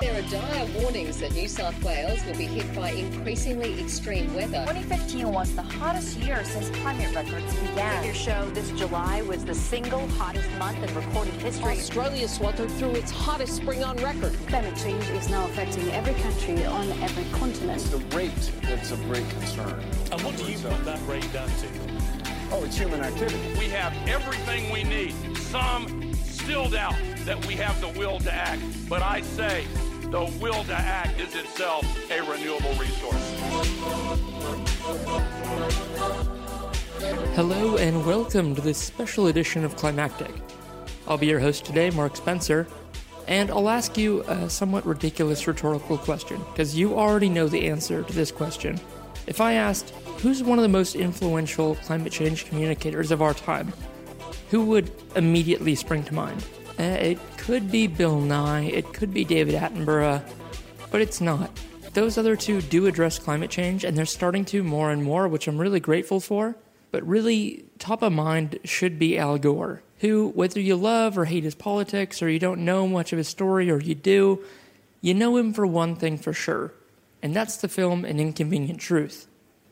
There are dire warnings that New South Wales will be hit by increasingly extreme weather. 2015 was the hottest year since climate records began. Your show this July was the single hottest month in recorded history. Australia sweltered through its hottest spring on record. Climate change is now affecting every country on every continent. It's the rate that's of great concern. And what do you put that rate down to? Oh, it's human activity. We have everything we need. Some still doubt that we have the will to act, but I say the will to act is itself a renewable resource. Hello and welcome to this special edition of Climactic. I'll be your host today, Mark Spencer, and I'll ask you a somewhat ridiculous rhetorical question, because you already know the answer to this question. If I asked, who's one of the most influential climate change communicators of our time? Who would immediately spring to mind? Uh, it could be Bill Nye, it could be David Attenborough, but it's not. Those other two do address climate change, and they're starting to more and more, which I'm really grateful for. But really, top of mind should be Al Gore, who, whether you love or hate his politics, or you don't know much of his story, or you do, you know him for one thing for sure, and that's the film An Inconvenient Truth.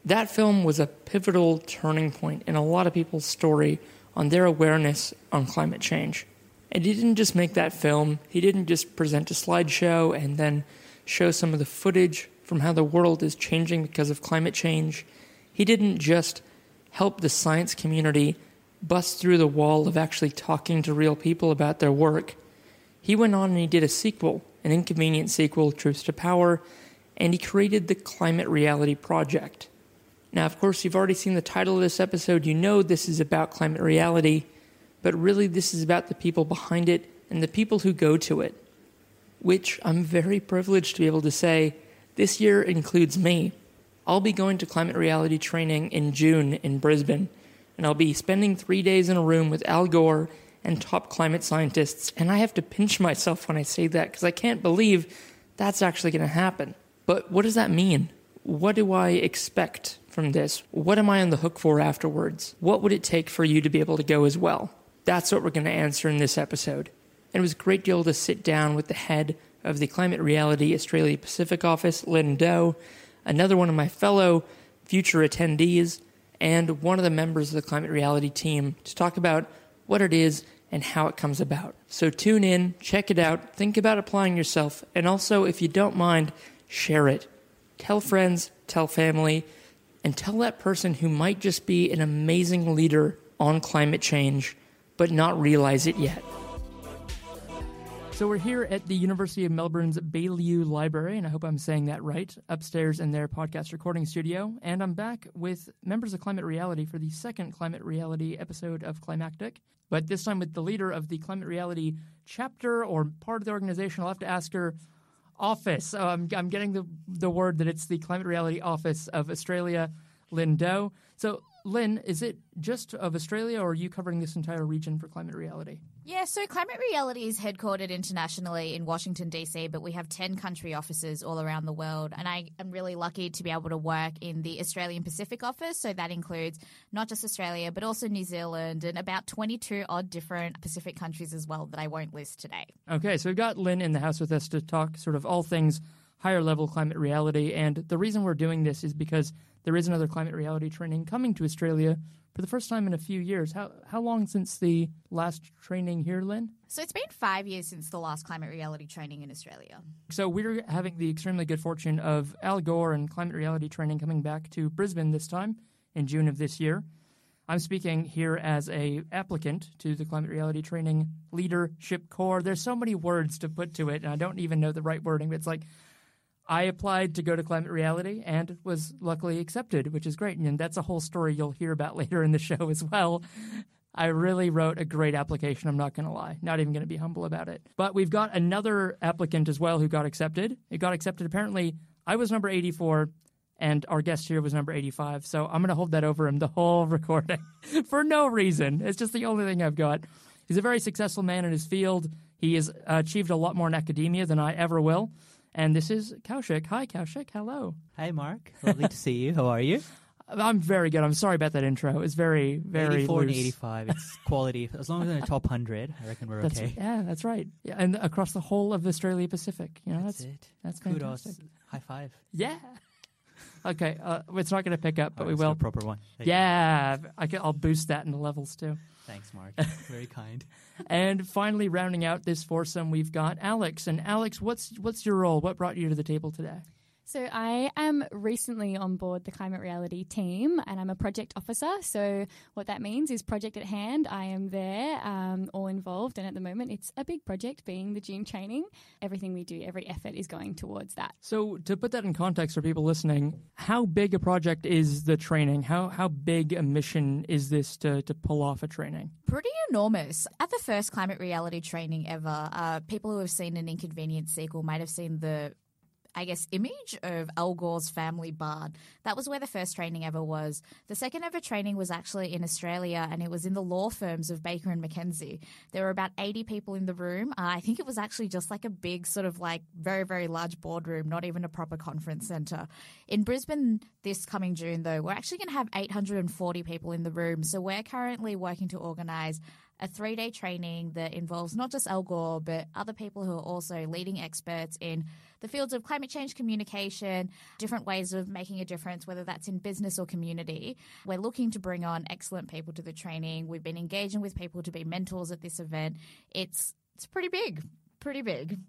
That film was a pivotal turning point in a lot of people's story on their awareness on climate change. And he didn't just make that film, he didn't just present a slideshow and then show some of the footage from how the world is changing because of climate change. He didn't just help the science community bust through the wall of actually talking to real people about their work. He went on and he did a sequel, an inconvenient sequel, Truth to Power, and he created the Climate Reality Project. Now, of course, you've already seen the title of this episode. You know this is about climate reality but really this is about the people behind it and the people who go to it, which I'm very privileged to be able to say this year includes me. I'll be going to climate reality training in June in Brisbane, and I'll be spending three days in a room with Al Gore and top climate scientists, and I have to pinch myself when I say that because I can't believe that's actually going to happen. But what does that mean? What do I expect from this? What am I on the hook for afterwards? What would it take for you to be able to go as well? That's what we're going to answer in this episode. And it was a great deal to sit down with the head of the Climate Reality Australia Pacific office, Linh Do, another one of my fellow future attendees, and one of the members of the Climate Reality team to talk about what it is and how it comes about. So tune in, check it out, think about applying yourself, and also, if you don't mind, share it. Tell friends, tell family, and tell that person who might just be an amazing leader on climate change but not realize it yet. So we're here at the University of Melbourne's Baillieu Library, and I hope I'm saying that right, upstairs in their podcast recording studio. And I'm back with members of Climate Reality for the second Climate Reality episode of Climactic, but this time with the leader of the Climate Reality chapter or part of the organization. I'll have to ask her office. Oh, I'm, I'm getting the, the word that it's the Climate Reality Office of Australia, Linh Do. So, Linh, is it just of Australia, or are you covering this entire region for Climate Reality? Yeah, so Climate Reality is headquartered internationally in Washington, D.C., but we have 10 country offices all around the world. And I am really lucky to be able to work in the Australian Pacific office. So that includes not just Australia, but also New Zealand and about 22 odd different Pacific countries as well that I won't list today. Okay, so we've got Linh in the house with us to talk sort of all things higher level climate reality. And the reason we're doing this is because there is another climate reality training coming to Australia for the first time in a few years. How how long since the last training here, Linh? So it's been five years since the last climate reality training in Australia. So we're having the extremely good fortune of Al Gore and climate reality training coming back to Brisbane this time in June of this year. I'm speaking here as a applicant to the climate reality training leadership corps. There's so many words to put to it, and I don't even know the right wording, but it's like I applied to go to Climate Reality and was luckily accepted, which is great. And that's a whole story you'll hear about later in the show as well. I really wrote a great application, I'm not going to lie. Not even going to be humble about it. But we've got another applicant as well who got accepted. It got accepted apparently. I was number 84 and our guest here was number 85. So I'm going to hold that over him the whole recording for no reason. It's just the only thing I've got. He's a very successful man in his field. He has achieved a lot more in academia than I ever will. And this is Kaushik. Hi, Kaushik. Hello. Hi, Mark. Lovely to see you. How are you? I'm very good. I'm sorry about that intro. It's very, very 84 and 85. It's quality. As long as in the top 100, I reckon we're That's, okay. Yeah, that's right. Yeah, and across the whole of Australia Pacific, you know, That's that's it. that's Kudos. fantastic. High five. Yeah. Okay, uh, it's not going to pick up, but Oh, we will. proper one. There. Yeah, I can, I'll boost that in the levels too. Thanks, Mark. Very kind. And finally, rounding out this foursome, we've got Alex. And Alex, what's what's your role? What brought you to the table today? So, I am recently on board the Climate Reality team and I'm a project officer. So, what that means is project at hand. I am there, um, all involved. And at the moment, it's a big project being the June training. Everything we do, every effort is going towards that. So, to put that in context for people listening, how big a project is the training? How how big a mission is this to to pull off a training? Pretty enormous. At the first climate reality training ever, uh, people who have seen an inconvenience sequel might have seen the I guess, image of Al Gore's family barn. That was where the first training ever was. The second ever training was actually in Australia, and it was in the law firms of Baker and McKenzie. There were about 80 people in the room. Uh, I think it was actually just like a big, sort of like very, very large boardroom, not even a proper conference centre. In Brisbane this coming June, though, we're actually going to have 840 people in the room. So we're currently working to organise a three day training that involves not just Al Gore, but other people who are also leading experts in the fields of climate change communication, different ways of making a difference, whether that's in business or community. We're looking to bring on excellent people to the training. We've been engaging with people to be mentors at this event. It's it's pretty big, pretty big.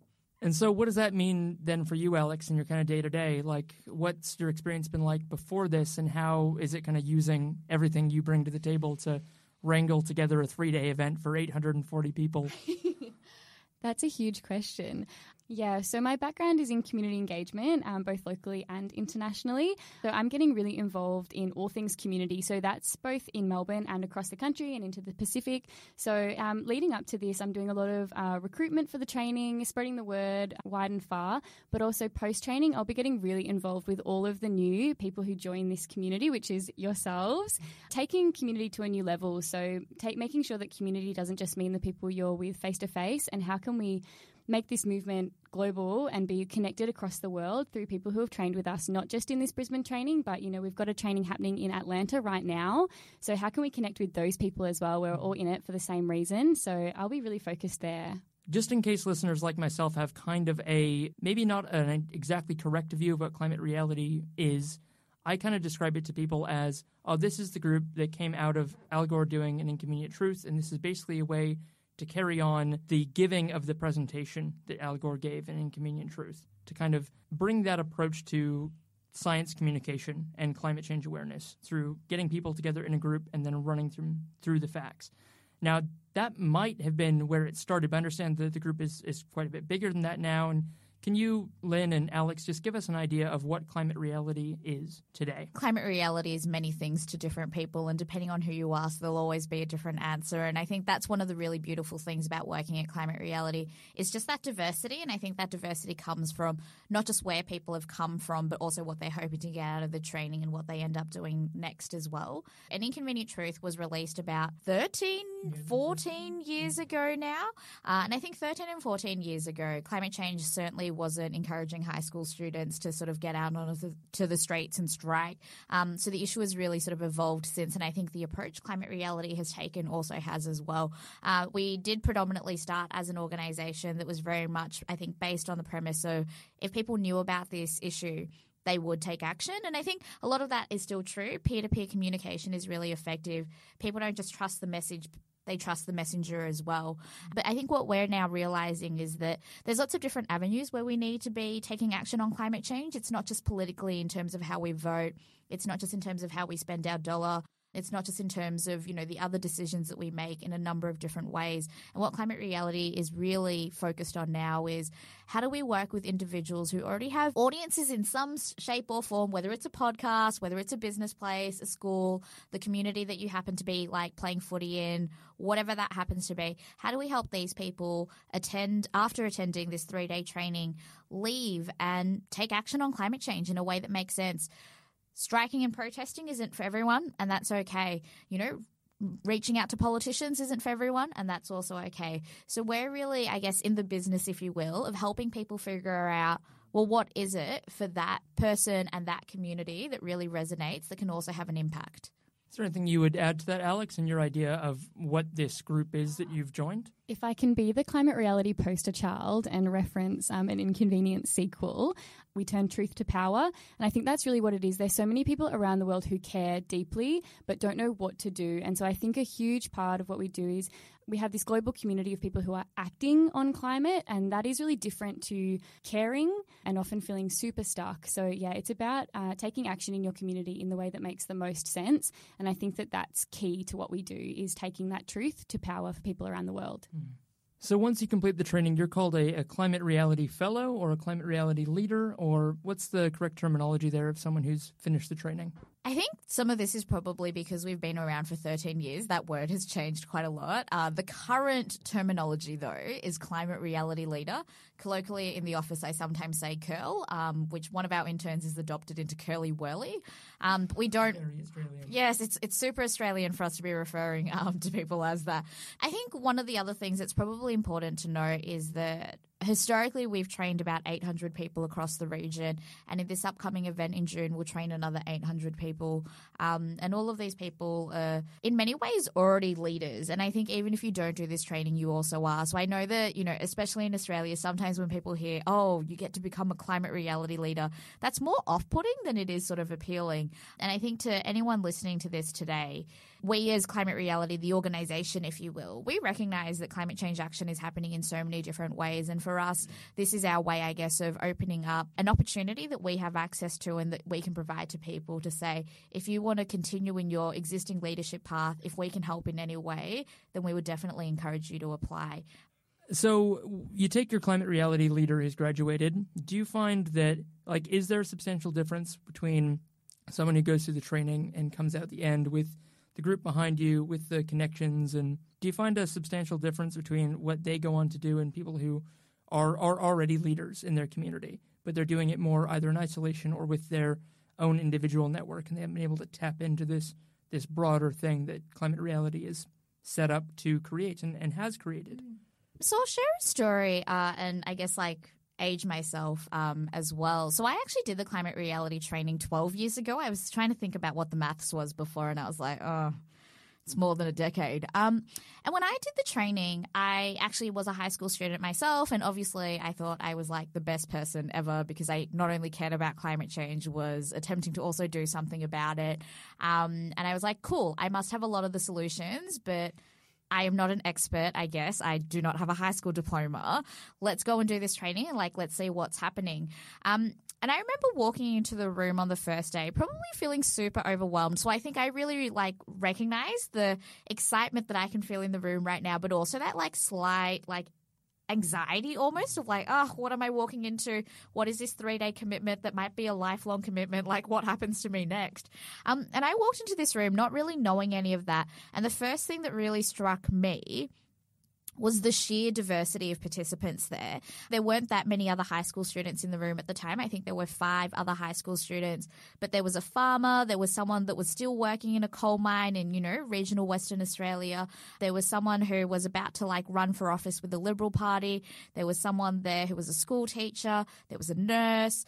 And so, what does that mean then for you, Alex, in your kind of day to day? Like, what's your experience been like before this, and how is it kind of using everything you bring to the table to wrangle together a three day event for 840 people? That's a huge question. Yeah, so my background is in community engagement, um, both locally and internationally. So I'm getting really involved in all things community. So that's both in Melbourne and across the country and into the Pacific. So um, leading up to this, I'm doing a lot of uh, recruitment for the training, spreading the word wide and far, but also post training, I'll be getting really involved with all of the new people who join this community, which is yourselves, taking community to a new level. So take, making sure that community doesn't just mean the people you're with face to face, and how can we make this movement global and be connected across the world through people who have trained with us, not just in this Brisbane training, but you know, we've got a training happening in Atlanta right now. So how can we connect with those people as well? We're all in it for the same reason. So I'll be really focused there. Just in case listeners like myself have kind of a maybe not an exactly correct view of what climate reality is, I kind of describe it to people as, oh, this is the group that came out of Al Gore doing an inconvenient truth, and this is basically a way to carry on the giving of the presentation that Al Gore gave in Inconvenient Truth, to kind of bring that approach to science communication and climate change awareness through getting people together in a group and then running through, through the facts. Now, that might have been where it started, but I understand that the group is, is quite a bit bigger than that now. And can you, Linh and Alex, just give us an idea of what climate reality is today? Climate reality is many things to different people, and depending on who you ask, there'll always be a different answer. And I think that's one of the really beautiful things about working at Climate Reality is just that diversity. And I think that diversity comes from not just where people have come from, but also what they're hoping to get out of the training and what they end up doing next as well. An Inconvenient Truth was released about 13, 14 years ago now. Uh, and I think 13 and 14 years ago, climate change certainly wasn't encouraging high school students to sort of get out onto the, to the streets and strike. Um, so the issue has really sort of evolved since, and I think the approach climate reality has taken also has as well. Uh, we did predominantly start as an organisation that was very much, I think, based on the premise of if people knew about this issue, they would take action. And I think a lot of that is still true. Peer to peer communication is really effective. People don't just trust the message they trust the messenger as well. But I think what we're now realizing is that there's lots of different avenues where we need to be taking action on climate change. It's not just politically in terms of how we vote, it's not just in terms of how we spend our dollar. It's not just in terms of, you know, the other decisions that we make in a number of different ways. And what climate reality is really focused on now is how do we work with individuals who already have audiences in some shape or form, whether it's a podcast, whether it's a business place, a school, the community that you happen to be like playing footy in, whatever that happens to be. How do we help these people attend after attending this 3-day training, leave and take action on climate change in a way that makes sense? Striking and protesting isn't for everyone, and that's okay. You know, reaching out to politicians isn't for everyone, and that's also okay. So we're really, I guess, in the business, if you will, of helping people figure out well, what is it for that person and that community that really resonates that can also have an impact? Is there anything you would add to that, Alex, and your idea of what this group is that you've joined? If I can be the climate reality poster child and reference um, an inconvenient sequel, we turn truth to power. And I think that's really what it is. There's so many people around the world who care deeply but don't know what to do. And so I think a huge part of what we do is we have this global community of people who are acting on climate, and that is really different to caring and often feeling super stuck. So, yeah, it's about uh, taking action in your community in the way that makes the most sense. And I think that that's key to what we do is taking that truth to power for people around the world. Mm. So once you complete the training, you're called a, a, climate reality fellow or a climate reality leader, or what's the correct terminology there of someone who's finished the training? I think some of this is probably because we've been around for 13 years. That word has changed quite a lot. Uh, the current terminology, though, is climate reality leader. Colloquially in the office, I sometimes say curl, um, which one of our interns has adopted into curly whirly. Um, we don't. Yes, it's it's super Australian for us to be referring um, to people as that. I think one of the other things that's probably important to know is that historically we've trained about 800 people across the region and in this upcoming event in june we'll train another 800 people. Um, and all of these people are in many ways already leaders. And i think even if you don't do this training you also are. So i know that you know especially in australia sometimes when people hear oh you get to become a climate reality leader that's more off-putting than it is sort of appealing. And i think to anyone listening to this today we as climate reality the organization if you will we recognize that climate change action is happening in so many different ways. And for us this is our way i guess of opening up an opportunity that we have access to and that we can provide to people to say if you want to continue in your existing leadership path if we can help in any way then we would definitely encourage you to apply. So you take your climate reality leader who's graduated. Do you find that like is there a substantial difference between someone who goes through the training and comes out the end with the group behind you with the connections and do you find a substantial difference between what they go on to do and people who are are already leaders in their community but they're doing it more either in isolation or with their own individual network and they haven't been able to tap into this this broader thing that climate reality is set up to create and, and has created? So i'll share a story uh, and i guess like age myself um, as well. So I actually did the climate reality training 12 years ago. I was trying to think about what the maths was before, and I was like, oh, it's more than a decade. Um, and when I did the training, I actually was a high school student myself, and obviously I thought I was like the best person ever because I not only cared about climate change, was attempting to also do something about it. Um, and I was like, cool, I must have a lot of the solutions, but I am not an expert, I guess. I do not have a high school diploma. Let's go and do this training and like let's see what's happening. Um, and I remember walking into the room on the first day, probably feeling super overwhelmed. So I think I really like recognize the excitement that I can feel in the room right now, but also that like slight like anxiety almost of like, oh, what am I walking into? What is this three day commitment that might be a lifelong commitment? Like, what happens to me next? Um, and I walked into this room not really knowing any of that. And the first thing that really struck me was the sheer diversity of participants there. There weren't that many other high school students in the room at the time. I think there were five other high school students, but there was a farmer, there was someone that was still working in a coal mine in, you know, regional Western Australia. There was someone who was about to like run for office with the Liberal Party. There was someone there who was a school teacher. There was a nurse.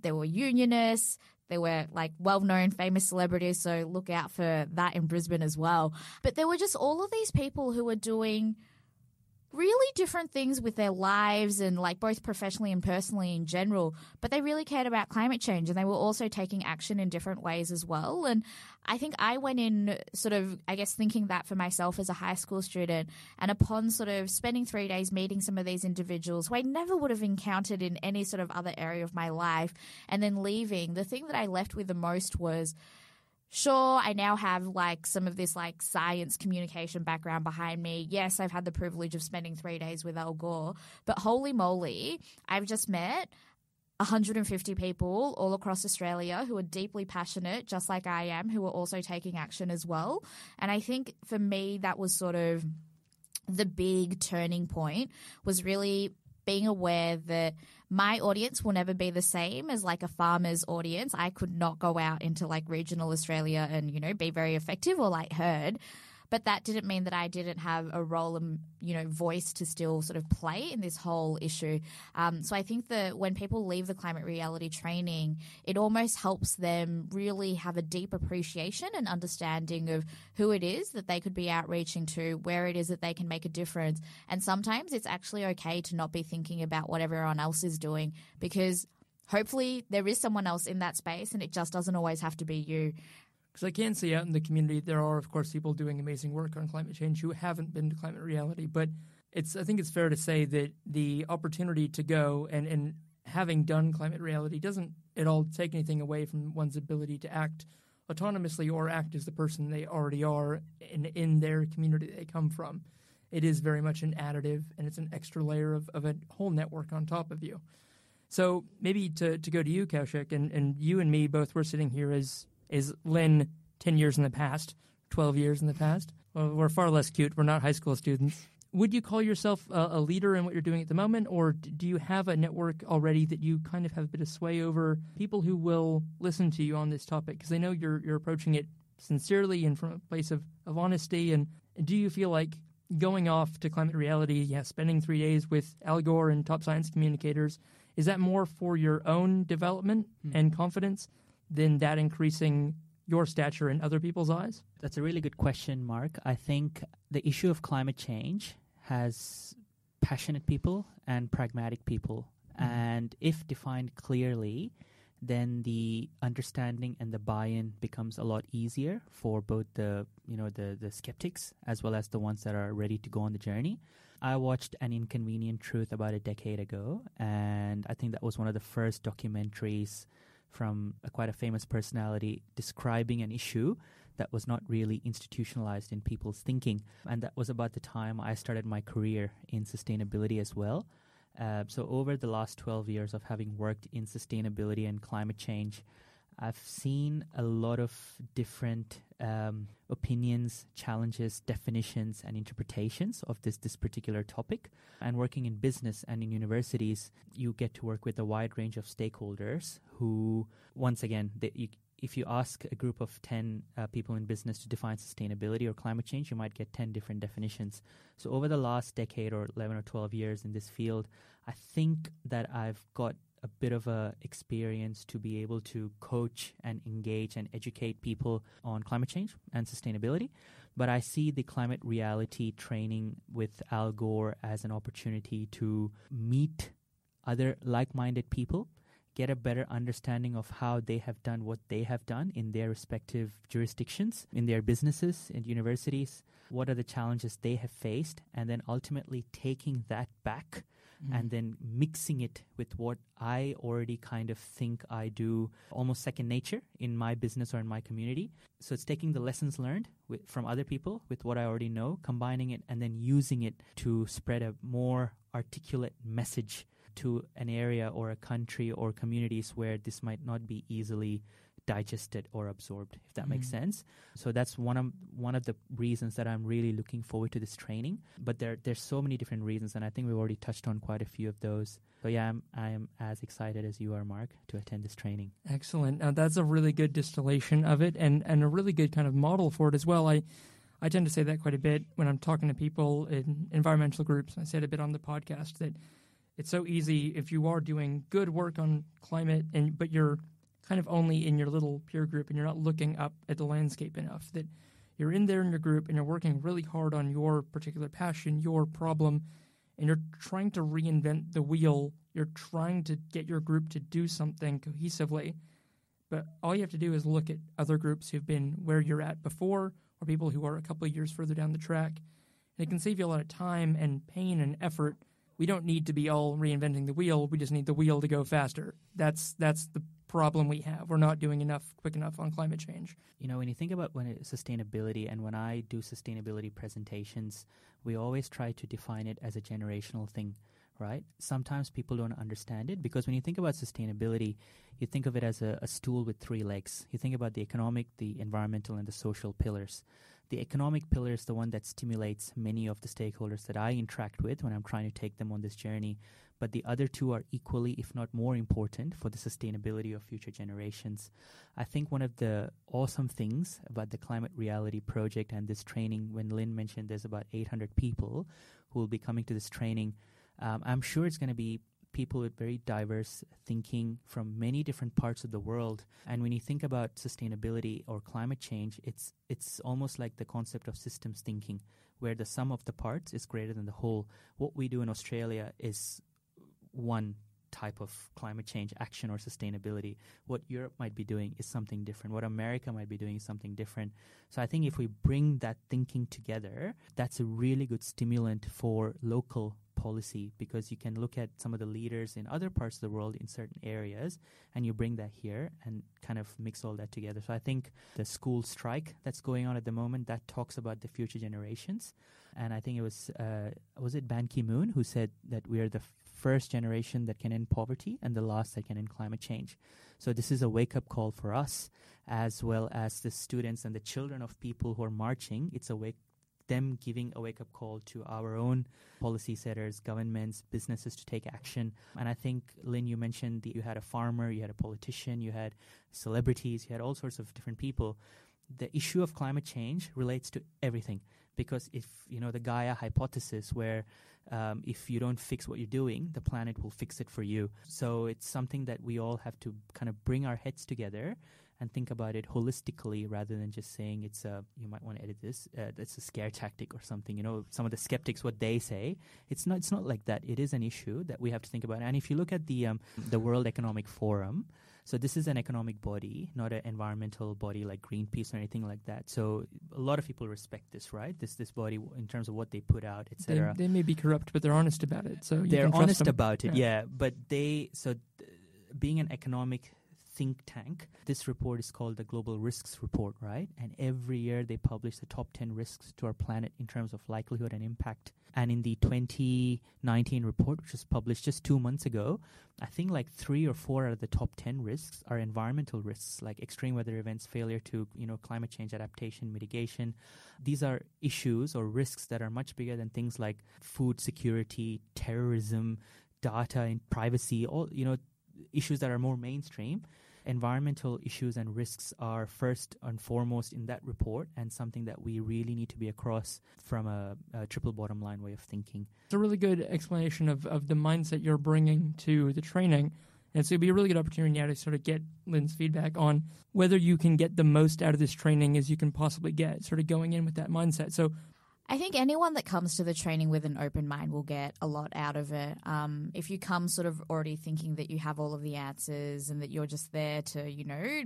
There were unionists. There were like well known famous celebrities, so look out for that in Brisbane as well. But there were just all of these people who were doing really different things with their lives and like both professionally and personally in general but they really cared about climate change and they were also taking action in different ways as well. And i think i went in sort of i guess thinking that for myself as a high school student and upon sort of spending 3 days meeting some of these individuals who i never would have encountered in any sort of other area of my life and then leaving the thing that i left with the most was sure i now have like some of this like science communication background behind me yes i've had the privilege of spending three days with al gore but holy moly i've just met 150 people all across Australia who are deeply passionate, just like I am, who are also taking action as well. And I think for me, that was sort of the big turning point was really being aware that my audience will never be the same as like a farmer's audience. I could not go out into like regional Australia and, you know, be very effective or like heard. But that didn't mean that I didn't have a role and you know voice to still sort of play in this whole issue. Um, so I think that when people leave the climate reality training, it almost helps them really have a deep appreciation and understanding of who it is that they could be outreaching to, where it is that they can make a difference, and sometimes it's actually okay to not be thinking about what everyone else is doing because hopefully there is someone else in that space and it just doesn't always have to be you. Because I can see out in the community, there are, of course, people doing amazing work on climate change who haven't been to climate reality. But it's, I think it's fair to say that the opportunity to go and, and having done climate reality doesn't at all take anything away from one's ability to act autonomously or act as the person they already are in, in their community they come from. It is very much an additive and it's an extra layer of, of a whole network on top of you. So maybe to, to go to you, Kaushik, and, and you and me both, we're sitting here as is Linh 10 years in the past, 12 years in the past. Well, we're far less cute. We're not high school students. Would you call yourself a, a leader in what you're doing at the moment, or do you have a network already that you kind of have a bit of sway over people who will listen to you on this topic? Because I know you're, you're approaching it sincerely and from a place of, of honesty. And do you feel like going off to climate reality, yeah, spending three days with Al Gore and top science communicators, is that more for your own development mm. and confidence than that increasing your stature in other people's eyes? That's a really good question, Mark. I think the issue of climate change has passionate people and pragmatic people. Mm-hmm. And if defined clearly, then the understanding and the buy-in becomes a lot easier for both the you know the the skeptics as well as the ones that are ready to go on the journey. I watched An Inconvenient Truth about a decade ago, and I think that was one of the first documentaries from a, quite a famous personality describing an issue that was not really institutionalized in people's thinking. And that was about the time I started my career in sustainability as well. Uh, so, over the last 12 years of having worked in sustainability and climate change, I've seen a lot of different um, opinions, challenges, definitions, and interpretations of this this particular topic. And working in business and in universities, you get to work with a wide range of stakeholders who, once again, they, you, if you ask a group of 10 uh, people in business to define sustainability or climate change, you might get 10 different definitions. So, over the last decade or 11 or 12 years in this field, I think that I've got a bit of a experience to be able to coach and engage and educate people on climate change and sustainability. But I see the climate reality training with Al Gore as an opportunity to meet other like minded people get a better understanding of how they have done what they have done in their respective jurisdictions, in their businesses, and universities, what are the challenges they have faced, and then ultimately taking that back mm-hmm. and then mixing it with what I already kind of think I do almost second nature in my business or in my community. So it's taking the lessons learned with, from other people with what I already know, combining it, and then using it to spread a more articulate message to an area or a country or communities where this might not be easily digested or absorbed if that mm-hmm. makes sense. So that's one of one of the reasons that I'm really looking forward to this training. But there there's so many different reasons and I think we've already touched on quite a few of those. So yeah I'm I'm as excited as you are Mark to attend this training. Excellent. Now that's a really good distillation of it and and a really good kind of model for it as well. I I tend to say that quite a bit when I'm talking to people in environmental groups. I said a bit on the podcast that it's so easy if you are doing good work on climate and but you're kind of only in your little peer group and you're not looking up at the landscape enough that you're in there in your group and you're working really hard on your particular passion, your problem, and you're trying to reinvent the wheel. You're trying to get your group to do something cohesively. But all you have to do is look at other groups who've been where you're at before or people who are a couple of years further down the track. And it can save you a lot of time and pain and effort we don't need to be all reinventing the wheel. We just need the wheel to go faster. That's that's the problem we have. We're not doing enough quick enough on climate change. You know, when you think about when it, sustainability and when I do sustainability presentations, we always try to define it as a generational thing, right? Sometimes people don't understand it because when you think about sustainability, you think of it as a, a stool with three legs. You think about the economic, the environmental, and the social pillars. The economic pillar is the one that stimulates many of the stakeholders that I interact with when I'm trying to take them on this journey. But the other two are equally, if not more important, for the sustainability of future generations. I think one of the awesome things about the Climate Reality Project and this training, when Linh mentioned there's about 800 people who will be coming to this training, um, I'm sure it's going to be people with very diverse thinking from many different parts of the world. And when you think about sustainability or climate change, it's it's almost like the concept of systems thinking, where the sum of the parts is greater than the whole. What we do in Australia is one type of climate change action or sustainability. What Europe might be doing is something different. What America might be doing is something different. So I think if we bring that thinking together, that's a really good stimulant for local policy because you can look at some of the leaders in other parts of the world in certain areas and you bring that here and kind of mix all that together. So I think the school strike that's going on at the moment that talks about the future generations. And I think it was uh, was it Ban Ki Moon who said that we are the first generation that can end poverty and the last that can end climate change. So this is a wake up call for us as well as the students and the children of people who are marching. It's a wake them giving a wake up call to our own policy setters, governments, businesses to take action. And I think, Linh, you mentioned that you had a farmer, you had a politician, you had celebrities, you had all sorts of different people. The issue of climate change relates to everything. Because if you know the Gaia hypothesis, where um, if you don't fix what you're doing, the planet will fix it for you. So it's something that we all have to kind of bring our heads together and think about it holistically rather than just saying it's a you might want to edit this uh, it's a scare tactic or something. You know some of the skeptics what they say it's not it's not like that. It is an issue that we have to think about. And if you look at the um, the World Economic Forum so this is an economic body not an environmental body like Greenpeace or anything like that. So a lot of people respect this right? This this body in terms of what they put out etc they, they, may be corrupt but they're honest about it so they're honest about it yeah. yeah. But they so th- being an economic think tank. This report is called the Global Risks Report, right? And every year they publish the top 10 risks to our planet in terms of likelihood and impact. And in the 2019 report, which was published just two months ago, I think like three or four out of the top 10 risks are environmental risks, like extreme weather events, failure to, you know, climate change adaptation, mitigation. These are issues or risks that are much bigger than things like food security, terrorism, data and privacy, all, you know, issues that are more mainstream environmental issues and risks are first and foremost in that report and something that we really need to be across from a, a, triple bottom line way of thinking. It's a really good explanation of, of the mindset you're bringing to the training. And so it'd be a really good opportunity now to sort of get Linh's feedback on whether you can get the most out of this training as you can possibly get, sort of going in with that mindset. So I think anyone that comes to the training with an open mind will get a lot out of it. Um, if you come sort of already thinking that you have all of the answers and that you're just there to, you know,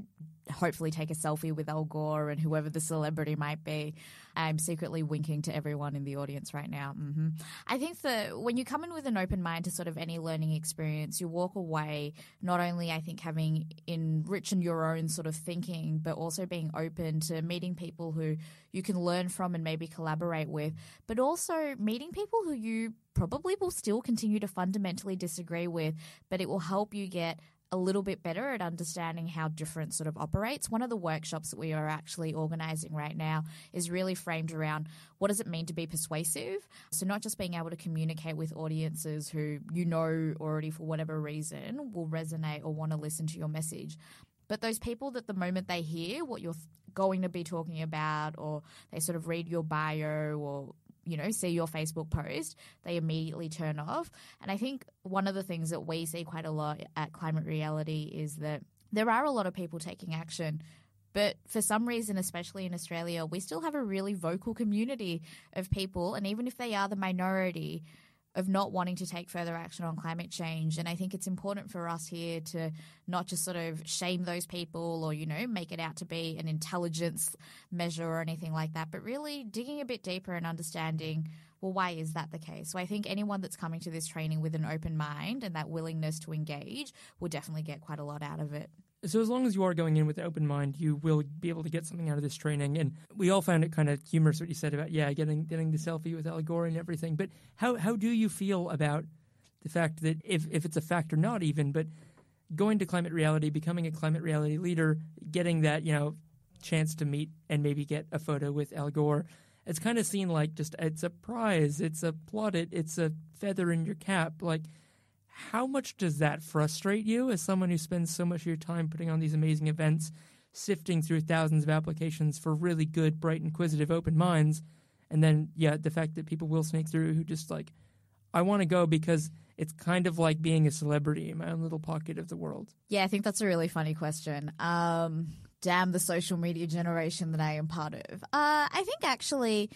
hopefully take a selfie with Al Gore and whoever the celebrity might be, I'm secretly winking to everyone in the audience right now. Mm-hmm. I think that when you come in with an open mind to sort of any learning experience, you walk away not only, I think, having enriched your own sort of thinking, but also being open to meeting people who you can learn from and maybe collaborate with, but also meeting people who you probably will still continue to fundamentally disagree with, but it will help you get a little bit better at understanding how different sort of operates. One of the workshops that we are actually organizing right now is really framed around what does it mean to be persuasive? So not just being able to communicate with audiences who you know already for whatever reason will resonate or want to listen to your message, but those people that the moment they hear what you're going to be talking about or they sort of read your bio or you know, see your Facebook post, they immediately turn off. And I think one of the things that we see quite a lot at Climate Reality is that there are a lot of people taking action. But for some reason, especially in Australia, we still have a really vocal community of people. And even if they are the minority, of not wanting to take further action on climate change. And I think it's important for us here to not just sort of shame those people or, you know, make it out to be an intelligence measure or anything like that, but really digging a bit deeper and understanding, well, why is that the case? So I think anyone that's coming to this training with an open mind and that willingness to engage will definitely get quite a lot out of it. So as long as you are going in with an open mind, you will be able to get something out of this training. And we all found it kind of humorous what you said about yeah, getting getting the selfie with Al Gore and everything. But how how do you feel about the fact that if if it's a fact or not even, but going to climate reality, becoming a climate reality leader, getting that you know chance to meet and maybe get a photo with Al Gore, it's kind of seen like just it's a prize, it's a plaudit, it's a feather in your cap, like How much does that frustrate you as someone who spends so much of your time putting on these amazing events, sifting through thousands of applications for really good, bright, inquisitive, open minds, and then yeah, the fact that people will snake through who just like, I want to go because it's kind of like being a celebrity in my own little pocket of the world. Yeah, I think that's a really funny question. Um, damn the social media generation that I am part of. Uh, I think actually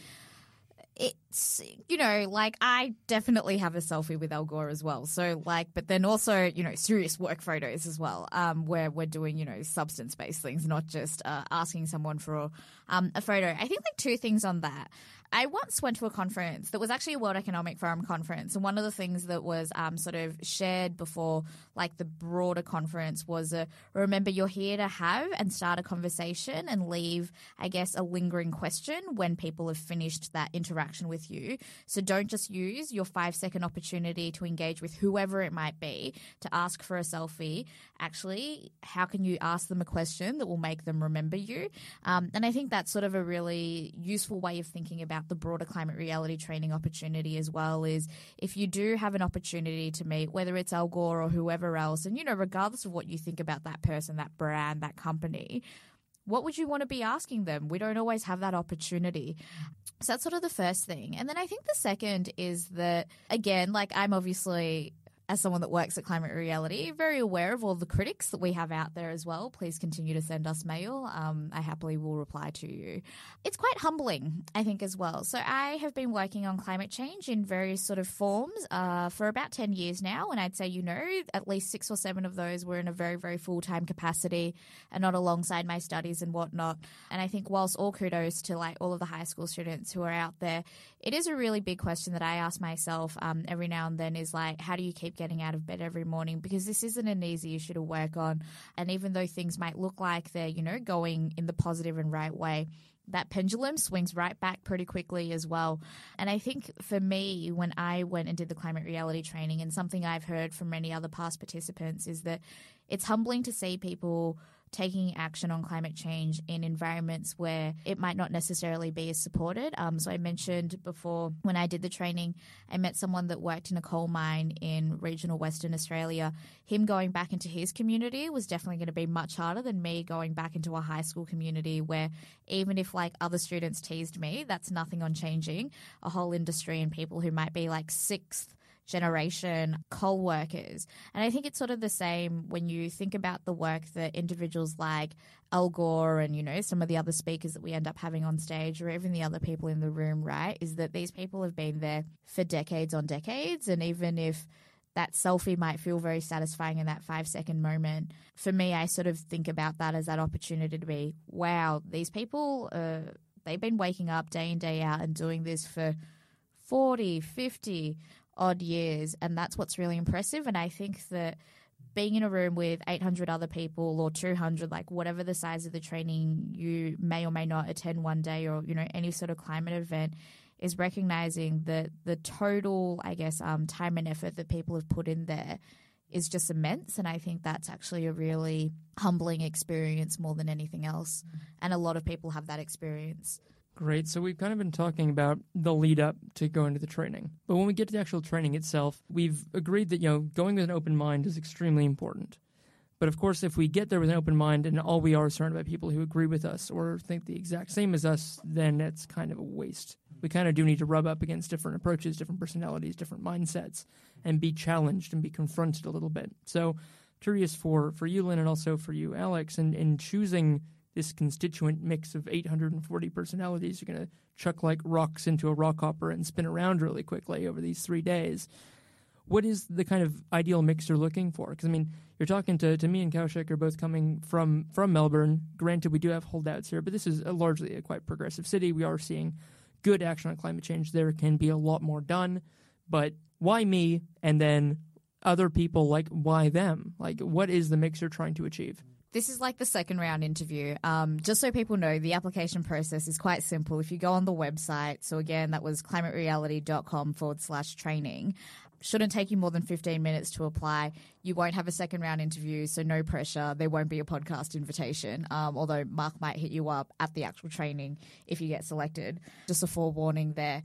it's you know like I definitely have a selfie with Al Gore as well. So like, but then also you know serious work photos as well, um, where we're doing you know substance based things, not just uh, asking someone for um, a photo. I think like two things on that. I once went to a conference that was actually a World Economic Forum conference, and one of the things that was um, sort of shared before, like the broader conference, was a remember you're here to have and start a conversation and leave, I guess, a lingering question when people have finished that interaction with you. So don't just use your five second opportunity to engage with whoever it might be to ask for a selfie. Actually, how can you ask them a question that will make them remember you? Um, and I think that's sort of a really useful way of thinking about the broader climate reality training opportunity as well is if you do have an opportunity to meet, whether it's Al Gore or whoever else, and you know, regardless of what you think about that person, that brand, that company, what would you want to be asking them? We don't always have that opportunity. So that's sort of the first thing. And then I think the second is that, again, like I'm obviously as someone that works at Climate Reality, very aware of all the critics that we have out there as well. Please continue to send us mail. Um, I happily will reply to you. It's quite humbling, I think, as well. So I have been working on climate change in various sort of forms uh, for about 10 years now. And I'd say, you know, at least six or seven of those were in a very, very full time capacity and not alongside my studies and whatnot. And I think, whilst all kudos to like all of the high school students who are out there, it is a really big question that I ask myself um, every now and then is like, how do you keep getting out of bed every morning because this isn't an easy issue to work on. And even though things might look like they're, you know, going in the positive and right way, that pendulum swings right back pretty quickly as well. And I think for me, when I went and did the climate reality training, and something I've heard from many other past participants is that it's humbling to see people taking action on climate change in environments where it might not necessarily be as supported. Um, so I mentioned before when I did the training, I met someone that worked in a coal mine in regional Western Australia. Him going back into his community was definitely going to be much harder than me going back into a high school community where even if like other students teased me, that's nothing on changing a whole industry and people who might be like sixth generation coal workers. And I think it's sort of the same when you think about the work that individuals like Al Gore and, you know, some of the other speakers that we end up having on stage or even the other people in the room, right? Is that these people have been there for decades on decades. And even if that selfie might feel very satisfying in that five second moment. For me, I sort of think about that as that opportunity to be, wow, these people, uh, they've been waking up day in, day out and doing this for 40, 50, odd years, and that's what's really impressive. And I think that being in a room with 800 other people or 200, like whatever the size of the training you may or may not attend one day, or you know any sort of climate event, is recognizing that the total, I guess, um, time and effort that people have put in there is just immense. And I think that's actually a really humbling experience more than anything else. And a lot of people have that experience. Great. So we've kind of been talking about the lead up to going to the training. But when we get to the actual training itself, we've agreed that, you know, going with an open mind is extremely important. But of course, if we get there with an open mind and all we are surrounded by people who agree with us or think the exact same as us, then it's kind of a waste. We kind of do need to rub up against different approaches, different personalities, different mindsets, and be challenged and be confronted a little bit. So, curious for, for you, Linh, and also for you, Alex, in, in choosing this constituent mix of 840 personalities you're going to chuck like rocks into a rock hopper and spin around really quickly over these three days. What is the kind of ideal mix you're looking for? Because I mean, you're talking to, to me and Kaushik are both coming from from Melbourne. Granted, we do have holdouts here, but this is a largely a quite progressive city. We are seeing good action on climate change. There can be a lot more done, but why me? And then other people like why them? Like, what is the mix you're trying to achieve? This is like the second round interview. Um, just so people know, the application process is quite simple. If you go on the website, so again, that was climatereality.com forward slash training. Shouldn't take you more than 15 minutes to apply. You won't have a second round interview, so no pressure. There won't be a podcast invitation, um, although Mark might hit you up at the actual training if you get selected. Just a forewarning there.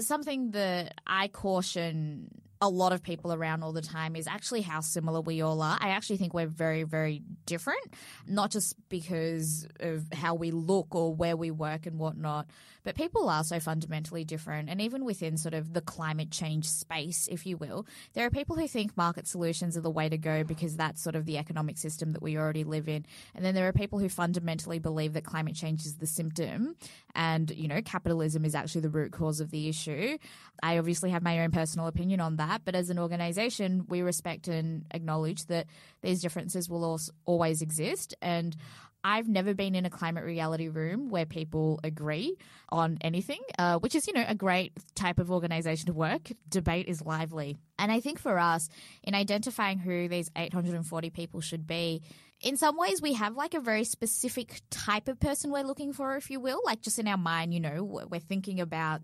Something that I caution a lot of people around all the time is actually how similar we all are. I actually think we're very, very different, not just because of how we look or where we work and whatnot, but people are so fundamentally different. And even within sort of the climate change space, if you will, there are people who think market solutions are the way to go because that's sort of the economic system that we already live in. And then there are people who fundamentally believe that climate change is the symptom and, you know, capitalism is actually the root cause of the issue. I obviously have my own personal opinion on that, but as an organization, we respect and acknowledge that these differences will always exist. And I've never been in a climate reality room where people agree on anything, uh, which is, you know, a great type of organization to work. Debate is lively. And I think for us, in identifying who these 840 people should be, in some ways we have like a very specific type of person we're looking for, if you will. Like just in our mind, you know, we're thinking about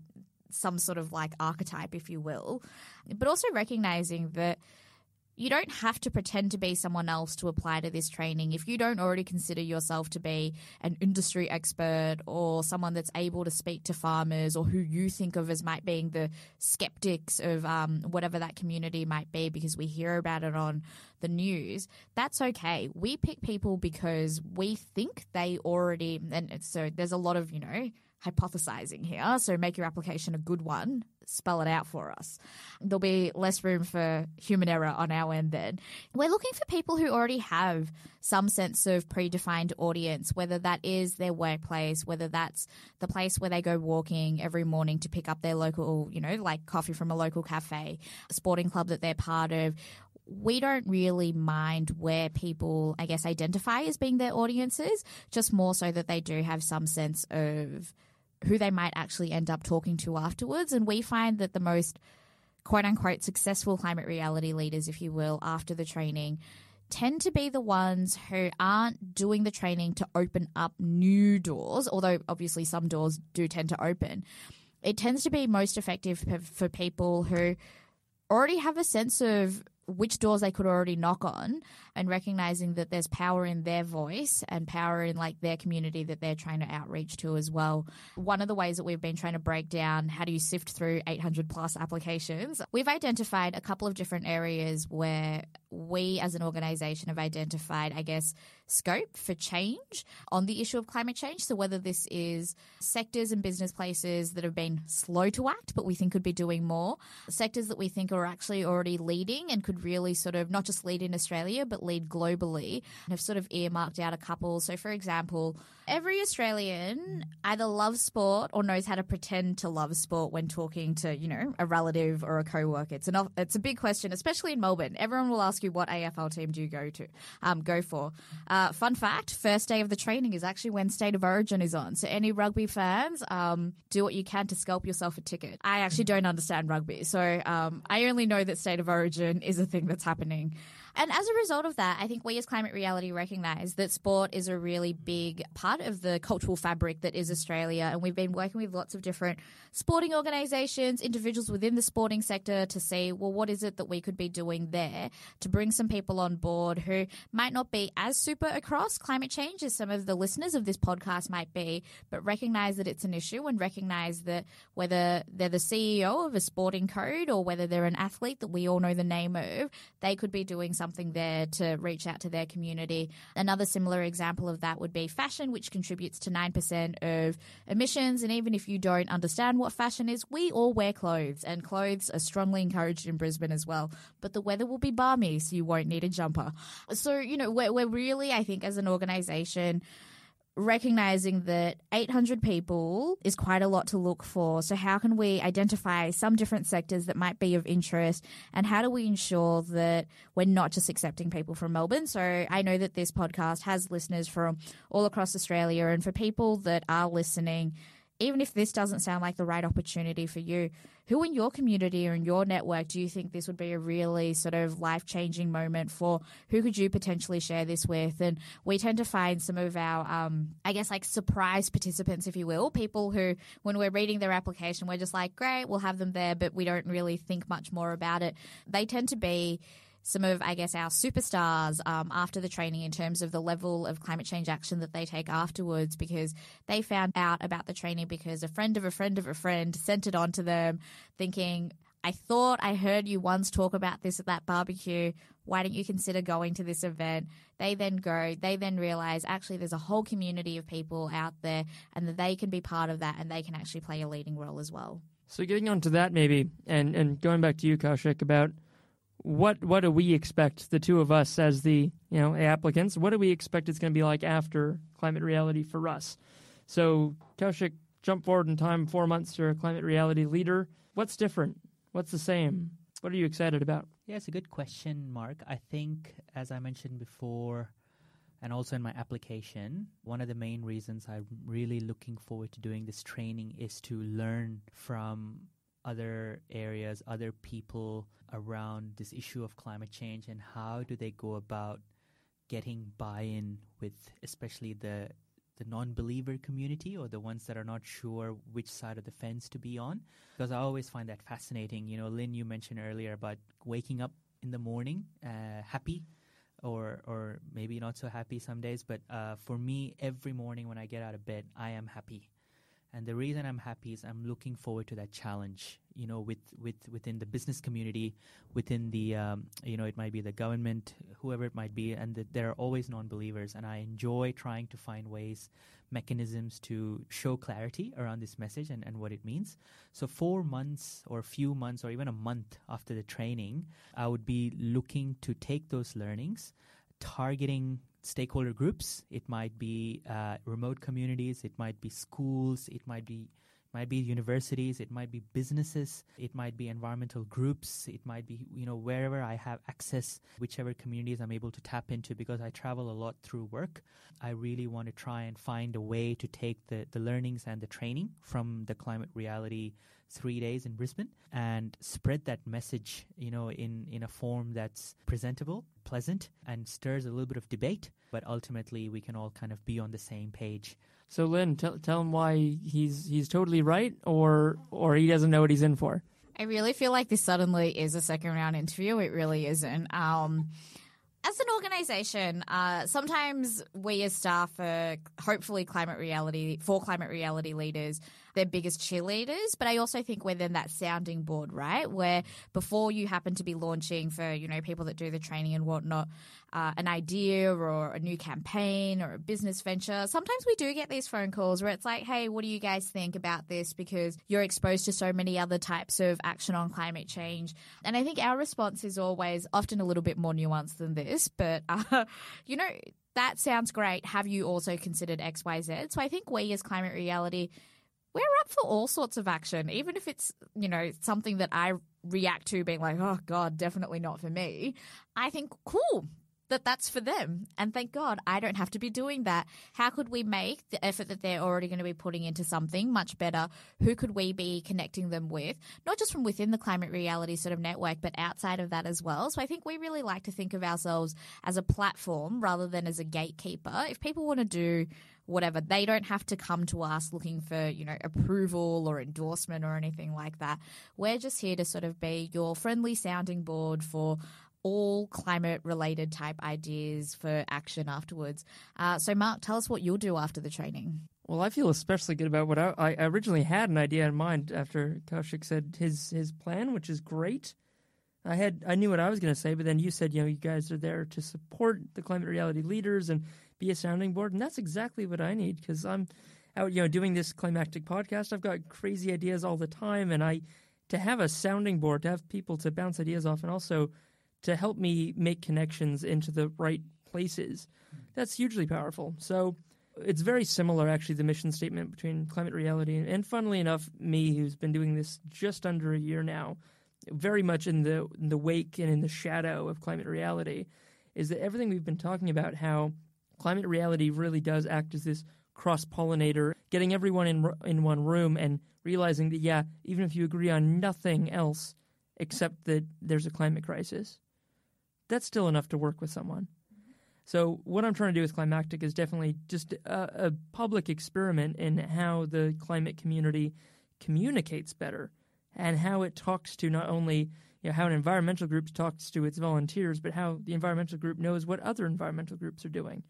some sort of like archetype, if you will, but also recognizing that you don't have to pretend to be someone else to apply to this training. If you don't already consider yourself to be an industry expert or someone that's able to speak to farmers or who you think of as might being the skeptics of um, whatever that community might be because we hear about it on the news, that's okay. We pick people because we think they already, and so there's a lot of, you know, hypothesizing here. So make your application a good one. Spell it out for us. There'll be less room for human error on our end then. We're looking for people who already have some sense of predefined audience, whether that is their workplace, whether that's the place where they go walking every morning to pick up their local, you know, like coffee from a local cafe, a sporting club that they're part of, we don't really mind where people, I guess, identify as being their audiences, just more so that they do have some sense of who they might actually end up talking to afterwards. And we find that the most quote unquote successful climate reality leaders, if you will, after the training tend to be the ones who aren't doing the training to open up new doors, although obviously some doors do tend to open. It tends to be most effective for people who already have a sense of which doors they could already knock on and recognizing that there's power in their voice and power in like their community that they're trying to outreach to as well. One of the ways that we've been trying to break down how do you sift through 800 plus applications, we've identified a couple of different areas where we as an organization have identified, I guess, scope for change on the issue of climate change. So whether this is sectors and business places that have been slow to act, but we think could be doing more, sectors that we think are actually already leading and could really sort of not just lead in Australia, but lead globally, and have sort of earmarked out a couple. So for example, every Australian either loves sport or knows how to pretend to love sport when talking to, you know, a relative or a co-worker. It's an, it's a big question, especially in Melbourne. Everyone will ask you what AFL team do you go to, um, go for. Uh, fun fact: first day of the training is actually when State of Origin is on. So any rugby fans, um, do what you can to scalp yourself a ticket. I actually don't understand rugby, so um, I only know that State of Origin is a thing that's happening. And as a result of that, I think we as Climate Reality recognise that sport is a really big part of the cultural fabric that is Australia. And we've been working with lots of different sporting organisations, individuals within the sporting sector to see, well, what is it that we could be doing there to bring some people on board who might not be as super across climate change as some of the listeners of this podcast might be, but recognise that it's an issue and recognise that whether they're the CEO of a sporting code or whether they're an athlete that we all know the name of, they could be doing something something there to reach out to their community. Another similar example of that would be fashion, which contributes to 9% of emissions. And even if you don't understand what fashion is, we all wear clothes, and clothes are strongly encouraged in Brisbane as well. But the weather will be balmy, so you won't need a jumper. So, you know, we're, we're really, I think, as an organization, recognizing that 800 people is quite a lot to look for. So, how can we identify some different sectors that might be of interest? And how do we ensure that we're not just accepting people from Melbourne? So, I know that this podcast has listeners from all across Australia. And for people that are listening, even if this doesn't sound like the right opportunity for you, who in your community or in your network do you think this would be a really sort of life changing moment for? Who could you potentially share this with? And we tend to find some of our, um, I guess, like surprise participants, if you will, people who, when we're reading their application, we're just like, great, we'll have them there, but we don't really think much more about it. They tend to be some of, I guess, our superstars um, after the training in terms of the level of climate change action that they take afterwards because they found out about the training because a friend of a friend of a friend sent it on to them thinking, I thought I heard you once talk about this at that barbecue. Why don't you consider going to this event? They then go, they then realize actually there's a whole community of people out there and that they can be part of that and they can actually play a leading role as well. So getting on to that maybe and, and going back to you, Kaushik, about what what do we expect the two of us as the you know applicants? What do we expect it's going to be like after climate reality for us? So Kaushik, jump forward in time four months to a climate reality leader. What's different? What's the same? What are you excited about? Yeah, it's a good question, Mark. I think, as I mentioned before, and also in my application, one of the main reasons I'm really looking forward to doing this training is to learn from other areas, other people around this issue of climate change and how do they go about getting buy-in with especially the the non-believer community or the ones that are not sure which side of the fence to be on? Because i always find that fascinating. You know Linh you mentioned earlier about waking up in the morning uh, happy or or maybe not so happy some days but uh, for me every morning when i get out of bed i am happy and the reason I'm happy is I'm looking forward to that challenge. You know, with with within the business community, within the um, you know it might be the government, whoever it might be, and the, there are always non-believers, and I enjoy trying to find ways, mechanisms to show clarity around this message and, and what it means. So four months or a few months or even a month after the training, I would be looking to take those learnings, targeting stakeholder groups. It might be uh, remote communities. It might be schools. It might be might be universities. It might be businesses. It might be environmental groups. It might be you know wherever I have access, whichever communities I'm able to tap into because I travel a lot through work. I really want to try and find a way to take the the learnings and the training from the climate reality three days in Brisbane and spread that message, you know, in, in a form that's presentable, pleasant, and stirs a little bit of debate. But ultimately, we can all kind of be on the same page. So, Linh, tell tell him why he's he's totally right, or or he doesn't know what he's in for. I really feel like this suddenly is a second round interview. It really isn't. Um, as an organization, uh, sometimes we as staff are hopefully climate reality for climate reality leaders their biggest cheerleaders, but I also think we're then that sounding board, right? Where before you happen to be launching for, you know, people that do the training and whatnot, uh, an idea or a new campaign or a business venture, sometimes we do get these phone calls where it's like, hey, what do you guys think about this? Because you're exposed to so many other types of action on climate change. And I think our response is always often a little bit more nuanced than this, but, uh, you know, that sounds great. Have you also considered XYZ? So I think we as Climate Reality we're up for all sorts of action, even if it's, you know, something that I react to being like, oh God, definitely not for me. I think, cool, that that's for them. And thank God I don't have to be doing that. How could we make the effort that they're already going to be putting into something much better? Who could we be connecting them with? Not just from within the climate reality sort of network, but outside of that as well. So I think we really like to think of ourselves as a platform rather than as a gatekeeper. If people want to do whatever. They don't have to come to us looking for, you know, approval or endorsement or anything like that. We're just here to sort of be your friendly sounding board for all climate related type ideas for action afterwards. Uh, so, Mark, tell us what you'll do after the training. Well, I feel especially good about what I, I originally had an idea in mind after Kaushik said his his plan, which is great. I had I knew what I was going to say, but then you said you know you guys are there to support the climate reality leaders and be a sounding board, and that's exactly what I need because I'm out, you know, doing this climactic podcast. I've got crazy ideas all the time, and I to have a sounding board, to have people to bounce ideas off, and also to help me make connections into the right places. That's hugely powerful. So it's very similar, actually, the mission statement between climate reality and, funnily enough, me, who's been doing this just under a year now, very much in the in the wake and in the shadow of climate reality, is that everything we've been talking about, how climate reality really does act as this cross pollinator, getting everyone in in one room and realizing that yeah, even if you agree on nothing else except that there's a climate crisis, that's still enough to work with someone. So what I'm trying to do with Climactic is definitely just a, a public experiment in how the climate community communicates better and how it talks to not only you know, how an environmental group talks to its volunteers, but how the environmental group knows what other environmental groups are doing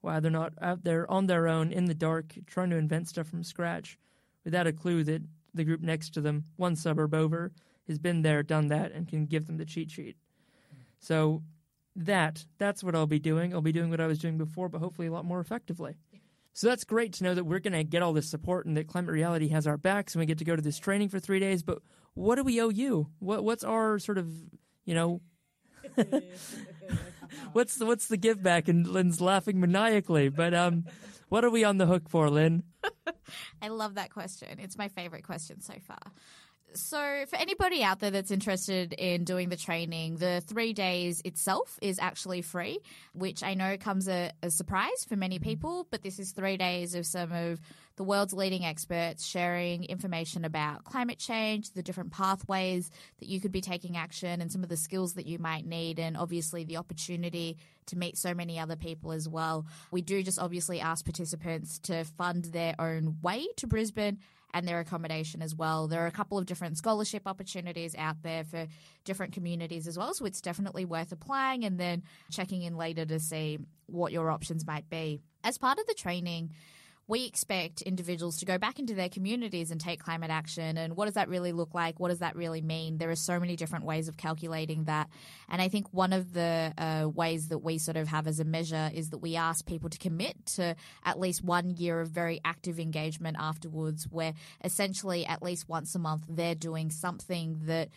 why they're not out there on their own in the dark trying to invent stuff from scratch without a clue that the group next to them, one suburb over, has been there, done that, and can give them the cheat sheet. So that that's what I'll be doing. I'll be doing what I was doing before, but hopefully a lot more effectively. So that's great to know that we're going to get all this support and that Climate Reality has our backs and we get to go to this training for three days. But what do we owe you? What what's our sort of you know what's the what's the give back? And Linh's laughing maniacally. But um, what are we on the hook for, Linh? I love that question. It's my favorite question so far. So, for anybody out there that's interested in doing the training, the three days itself is actually free, which I know comes a, a surprise for many people. But this is three days of some of the world's leading experts sharing information about climate change, the different pathways that you could be taking action, and some of the skills that you might need, and obviously the opportunity to meet so many other people as well. We do just obviously ask participants to fund their own way to Brisbane and their accommodation as well. There are a couple of different scholarship opportunities out there for different communities as well, so it's definitely worth applying and then checking in later to see what your options might be. As part of the training, we expect individuals to go back into their communities and take climate action. And what does that really look like? What does that really mean? There are so many different ways of calculating that. And I think one of the uh, ways that we sort of have as a measure is that we ask people to commit to at least one year of very active engagement afterwards, where essentially at least once a month they're doing something that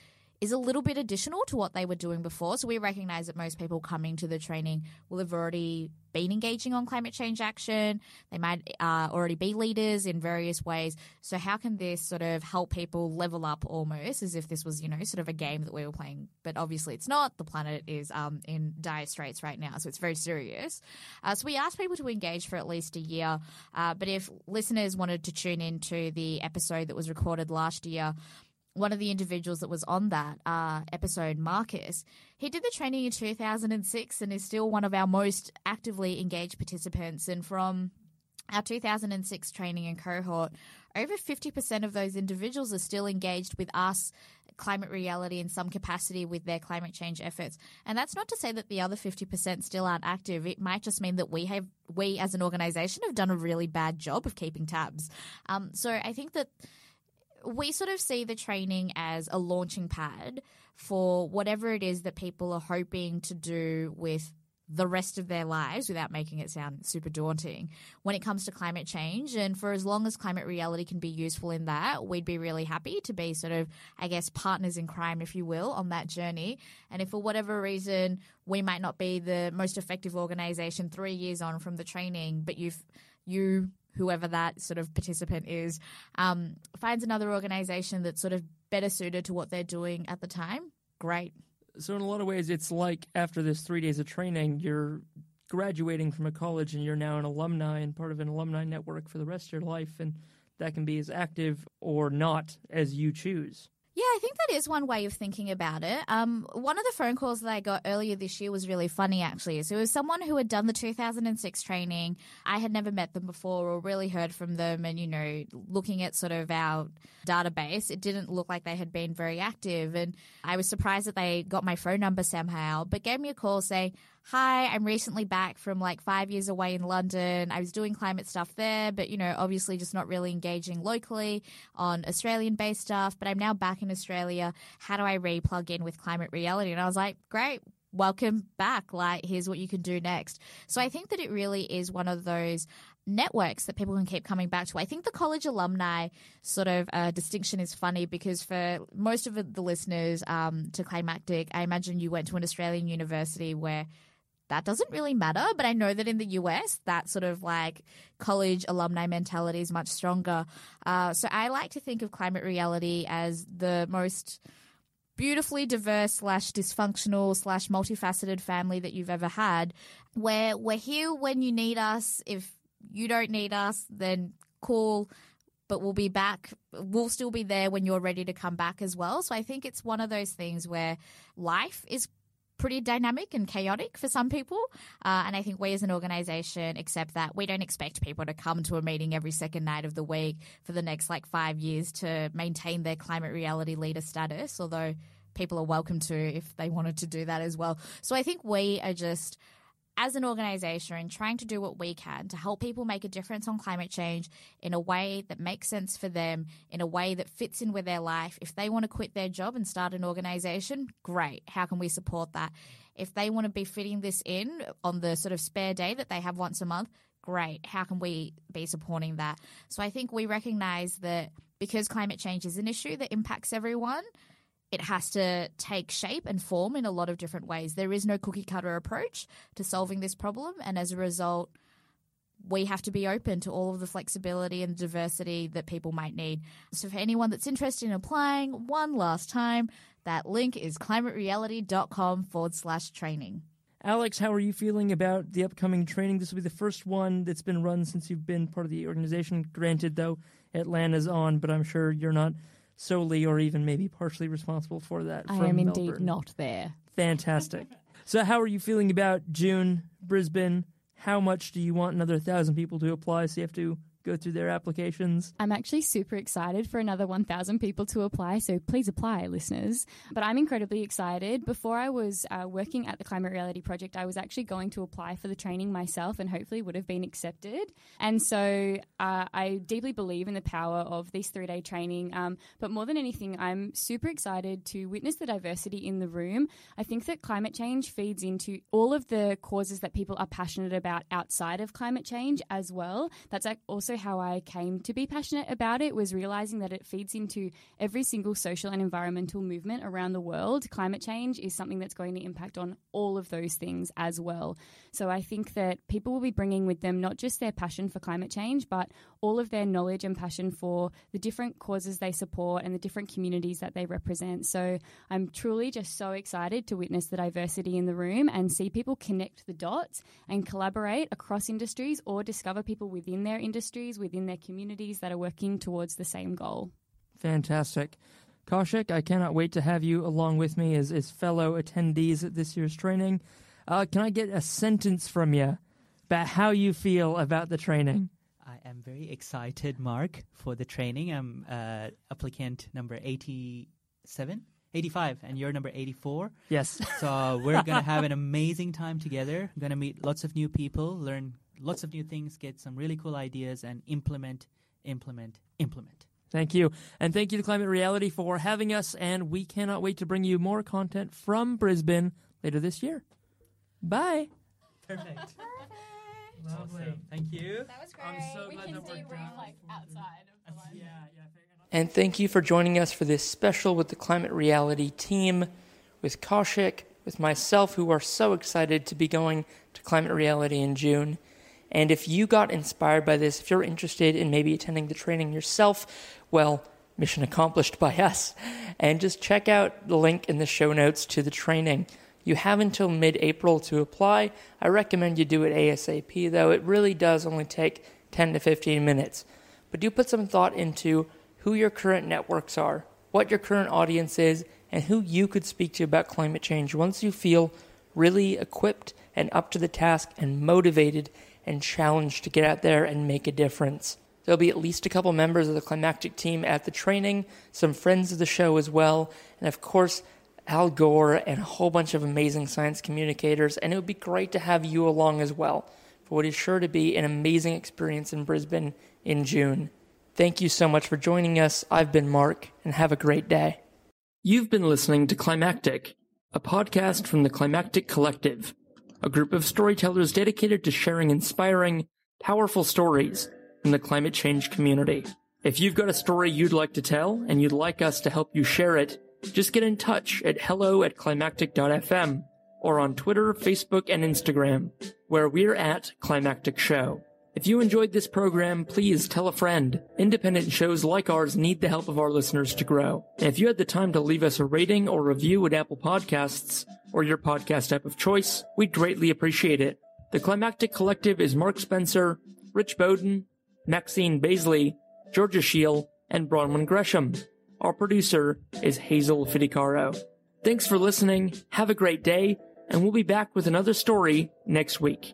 is a little bit additional to what they were doing before. So we recognize that most people coming to the training will have already been engaging on climate change action. They might uh, already be leaders in various ways. So how can this sort of help people level up almost as if this was, you know, sort of a game that we were playing? But obviously it's not. The planet is um, in dire straits right now, so it's very serious. Uh, so we asked people to engage for at least a year. Uh, but if listeners wanted to tune into the episode that was recorded last year, one of the individuals that was on that uh, episode, Marcus, he did the training in 2006 and is still one of our most actively engaged participants. And from our 2006 training and cohort, over 50% of those individuals are still engaged with us, climate reality, in some capacity with their climate change efforts. And that's not to say that the other 50% still aren't active. It might just mean that we have, we as an organization have done a really bad job of keeping tabs. Um, so I think that we sort of see the training as a launching pad for whatever it is that people are hoping to do with the rest of their lives without making it sound super daunting when it comes to climate change. And for as long as climate reality can be useful in that, we'd be really happy to be sort of, I guess, partners in crime, if you will, on that journey. And if for whatever reason we might not be the most effective organization three years on from the training, but you've, you whoever that sort of participant is, um, finds another organization that's sort of better suited to what they're doing at the time, great. So, in a lot of ways, it's like after this three days of training, you're graduating from a college and you're now an alumni and part of an alumni network for the rest of your life. And that can be as active or not as you choose. Yeah, I think that is one way of thinking about it. Um, one of the phone calls that I got earlier this year was really funny, actually. So it was someone who had done the 2006 training. I had never met them before or really heard from them. And, you know, looking at sort of our database, it didn't look like they had been very active. And I was surprised that they got my phone number somehow, but gave me a call saying, hi, I'm recently back from like five years away in London. I was doing climate stuff there, but you know, obviously just not really engaging locally on Australian based stuff. But I'm now back in Australia. How do I re plug in with climate reality? And I was like, great. Welcome back. Like, here's what you can do next. So I think that it really is one of those networks that people can keep coming back to. I think the college alumni sort of uh, distinction is funny because for most of the listeners um, to Climactic, I imagine you went to an Australian university where that doesn't really matter. But I know that in the US, that sort of like college alumni mentality is much stronger. Uh, so I like to think of climate reality as the most beautifully diverse slash dysfunctional slash multifaceted family that you've ever had where we're here when you need us if you don't need us then cool but we'll be back we'll still be there when you're ready to come back as well so i think it's one of those things where life is pretty dynamic and chaotic for some people. Uh, and I think we as an organisation accept that. We don't expect people to come to a meeting every second night of the week for the next like five years to maintain their climate reality leader status, although people are welcome to if they wanted to do that as well. So I think we are just as an organization trying to do what we can to help people make a difference on climate change in a way that makes sense for them, in a way that fits in with their life. If they want to quit their job and start an organization, great. How can we support that? If they want to be fitting this in on the sort of spare day that they have once a month, great. How can we be supporting that? So I think we recognize that because climate change is an issue that impacts everyone, it has to take shape and form in a lot of different ways. There is no cookie cutter approach to solving this problem, and as a result, we have to be open to all of the flexibility and diversity that people might need. So, for anyone that's interested in applying, one last time, that link is climatereality.com forward slash training. Alex, how are you feeling about the upcoming training? This will be the first one that's been run since you've been part of the organization. Granted, though, Atlanta's on, but I'm sure you're not solely or even maybe partially responsible for that. I am indeed not there. Fantastic. so, how are you feeling about June, Brisbane? How much do you want another thousand people to apply? So you have to go through their applications. I'm actually super excited for another 1,000 people to apply, so please apply, listeners. But I'm incredibly excited. Before I was uh, working at the Climate Reality Project, I was actually going to apply for the training myself and hopefully would have been accepted. And so uh, I deeply believe in the power of this three day training. Um, but more than anything, I'm super excited to witness the diversity in the room. I think that climate change feeds into all of the causes that people are passionate about outside of climate change as well. That's also also how I came to be passionate about it was realizing that it feeds into every single social and environmental movement around the world. Climate change is something that's going to impact on all of those things as well. So I think that people will be bringing with them not just their passion for climate change, but all of their knowledge and passion for the different causes they support and the different communities that they represent. So I'm truly just so excited to witness the diversity in the room and see people connect the dots and collaborate across industries or discover people within their industries, within their communities that are working towards the same goal. Fantastic. Kaushik, I cannot wait to have you along with me as, as fellow attendees at this year's training. Uh, can I get a sentence from you about how you feel about the training? I am very excited, Mark, for the training. I'm uh, applicant number 87, 85, and you're number 84. Yes. So we're going to have an amazing time together. Going to meet lots of new people, learn lots of new things, get some really cool ideas, and implement, implement, implement. Thank you. And thank you to Climate Reality for having us. And we cannot wait to bring you more content from Brisbane later this year. Bye. Perfect. Lovely. Awesome. Thank you. That was great. I'm so we glad can that debrief like outside of the yeah, yeah. And thank you for joining us for this special with the Climate Reality team, with Kaushik, with myself, who are so excited to be going to Climate Reality in June. And if you got inspired by this, if you're interested in maybe attending the training yourself, well, mission accomplished by us. And just check out the link in the show notes to the training. You have until mid April to apply. I recommend you do it ASAP, though. It really does only take 10 to 15 minutes. But do put some thought into who your current networks are, what your current audience is, and who you could speak to about climate change once you feel really equipped and up to the task and motivated and challenged to get out there and make a difference. There'll be at least a couple members of the climactic team at the training, some friends of the show as well, and of course, Al Gore and a whole bunch of amazing science communicators, and it would be great to have you along as well for what is sure to be an amazing experience in Brisbane in June. Thank you so much for joining us. I've been Mark, and have a great day. You've been listening to Climactic, a podcast from the Climactic Collective, a group of storytellers dedicated to sharing inspiring, powerful stories from the climate change community. If you've got a story you'd like to tell and you'd like us to help you share it, just get in touch at hello at climactic.fm or on Twitter, Facebook, and Instagram, where we're at Climactic Show. If you enjoyed this program, please tell a friend. Independent shows like ours need the help of our listeners to grow. And if you had the time to leave us a rating or review at Apple Podcasts or your podcast app of choice, we'd greatly appreciate it. The Climactic Collective is Mark Spencer, Rich Bowden, Maxine Baisley, Georgia Scheel, and Bronwyn Gresham. Our producer is Hazel Fidicaro. Thanks for listening, have a great day, and we'll be back with another story next week.